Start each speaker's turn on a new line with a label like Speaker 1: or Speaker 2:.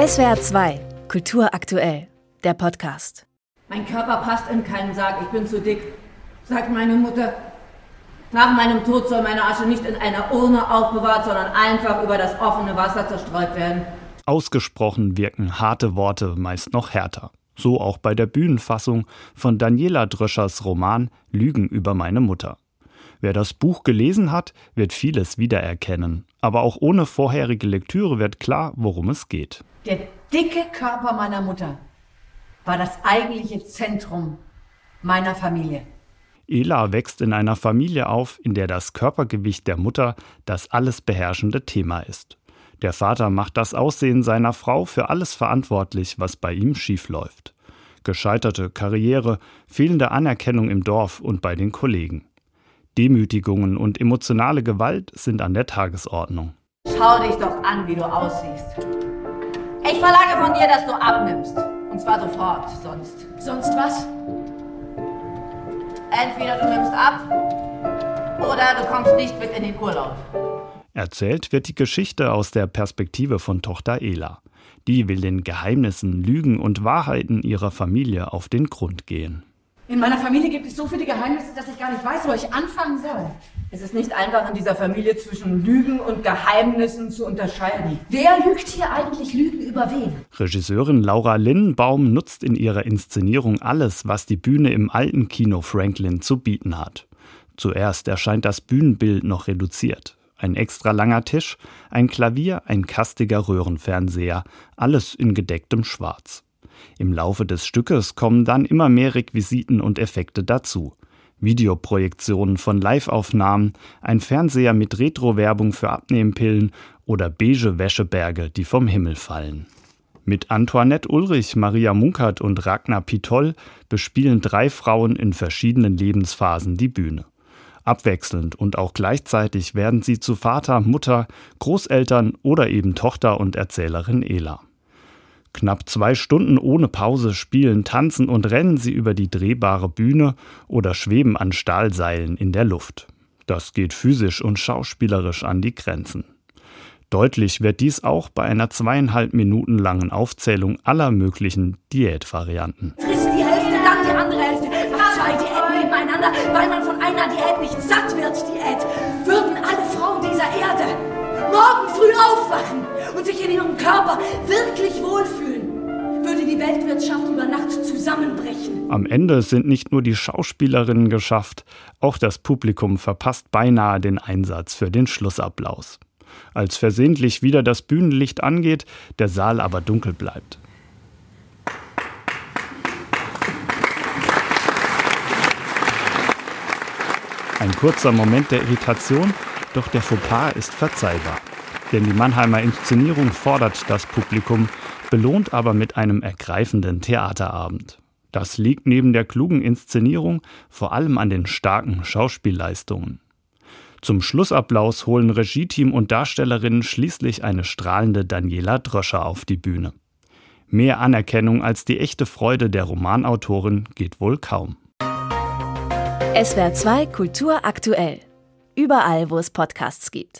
Speaker 1: SWR 2, Kultur aktuell, der Podcast.
Speaker 2: Mein Körper passt in keinen Sarg, ich bin zu dick, sagt meine Mutter. Nach meinem Tod soll meine Asche nicht in einer Urne aufbewahrt, sondern einfach über das offene Wasser zerstreut werden.
Speaker 3: Ausgesprochen wirken harte Worte meist noch härter. So auch bei der Bühnenfassung von Daniela Dröschers Roman Lügen über meine Mutter. Wer das Buch gelesen hat, wird vieles wiedererkennen. Aber auch ohne vorherige Lektüre wird klar, worum es geht.
Speaker 4: Der dicke Körper meiner Mutter war das eigentliche Zentrum meiner Familie.
Speaker 3: Ela wächst in einer Familie auf, in der das Körpergewicht der Mutter das alles beherrschende Thema ist. Der Vater macht das Aussehen seiner Frau für alles verantwortlich, was bei ihm schiefläuft. Gescheiterte Karriere, fehlende Anerkennung im Dorf und bei den Kollegen. Demütigungen und emotionale Gewalt sind an der Tagesordnung.
Speaker 2: Schau dich doch an, wie du aussiehst. Ich verlange von dir, dass du abnimmst. Und zwar sofort, sonst.
Speaker 4: Sonst was?
Speaker 2: Entweder du nimmst ab oder du kommst nicht mit in den Urlaub.
Speaker 3: Erzählt wird die Geschichte aus der Perspektive von Tochter Ela. Die will den Geheimnissen, Lügen und Wahrheiten ihrer Familie auf den Grund gehen.
Speaker 4: In meiner Familie gibt es so viele Geheimnisse, dass ich gar nicht weiß, wo ich anfangen soll.
Speaker 2: Es ist nicht einfach in dieser Familie zwischen Lügen und Geheimnissen zu unterscheiden.
Speaker 4: Wer lügt hier eigentlich Lügen über wen?
Speaker 3: Regisseurin Laura Linnenbaum nutzt in ihrer Inszenierung alles, was die Bühne im alten Kino Franklin zu bieten hat. Zuerst erscheint das Bühnenbild noch reduziert. Ein extra langer Tisch, ein Klavier, ein kastiger Röhrenfernseher, alles in gedecktem Schwarz. Im Laufe des Stückes kommen dann immer mehr Requisiten und Effekte dazu. Videoprojektionen von Liveaufnahmen, ein Fernseher mit Retro-Werbung für Abnehmpillen oder beige Wäscheberge, die vom Himmel fallen. Mit Antoinette Ulrich, Maria Munkert und Ragnar Pitoll bespielen drei Frauen in verschiedenen Lebensphasen die Bühne. Abwechselnd und auch gleichzeitig werden sie zu Vater, Mutter, Großeltern oder eben Tochter und Erzählerin Ela. Knapp zwei Stunden ohne Pause spielen, tanzen und rennen sie über die drehbare Bühne oder schweben an Stahlseilen in der Luft. Das geht physisch und schauspielerisch an die Grenzen. Deutlich wird dies auch bei einer zweieinhalb Minuten langen Aufzählung aller möglichen Diätvarianten.
Speaker 4: Friss die Hälfte, dann die andere Hälfte. Zwei Diäten nebeneinander, weil man von einer Diät nicht satt wird. Weltwirtschaft über Nacht zusammenbrechen.
Speaker 3: Am Ende sind nicht nur die Schauspielerinnen geschafft, auch das Publikum verpasst beinahe den Einsatz für den Schlussapplaus. Als versehentlich wieder das Bühnenlicht angeht, der Saal aber dunkel bleibt. Ein kurzer Moment der Irritation, doch der Fauxpas ist verzeihbar. Denn die Mannheimer Inszenierung fordert das Publikum, belohnt aber mit einem ergreifenden Theaterabend. Das liegt neben der klugen Inszenierung vor allem an den starken Schauspielleistungen. Zum Schlussapplaus holen Regieteam und Darstellerinnen schließlich eine strahlende Daniela Dröscher auf die Bühne. Mehr Anerkennung als die echte Freude der Romanautorin geht wohl kaum.
Speaker 1: SWR 2 Kultur aktuell. Überall, wo es Podcasts gibt.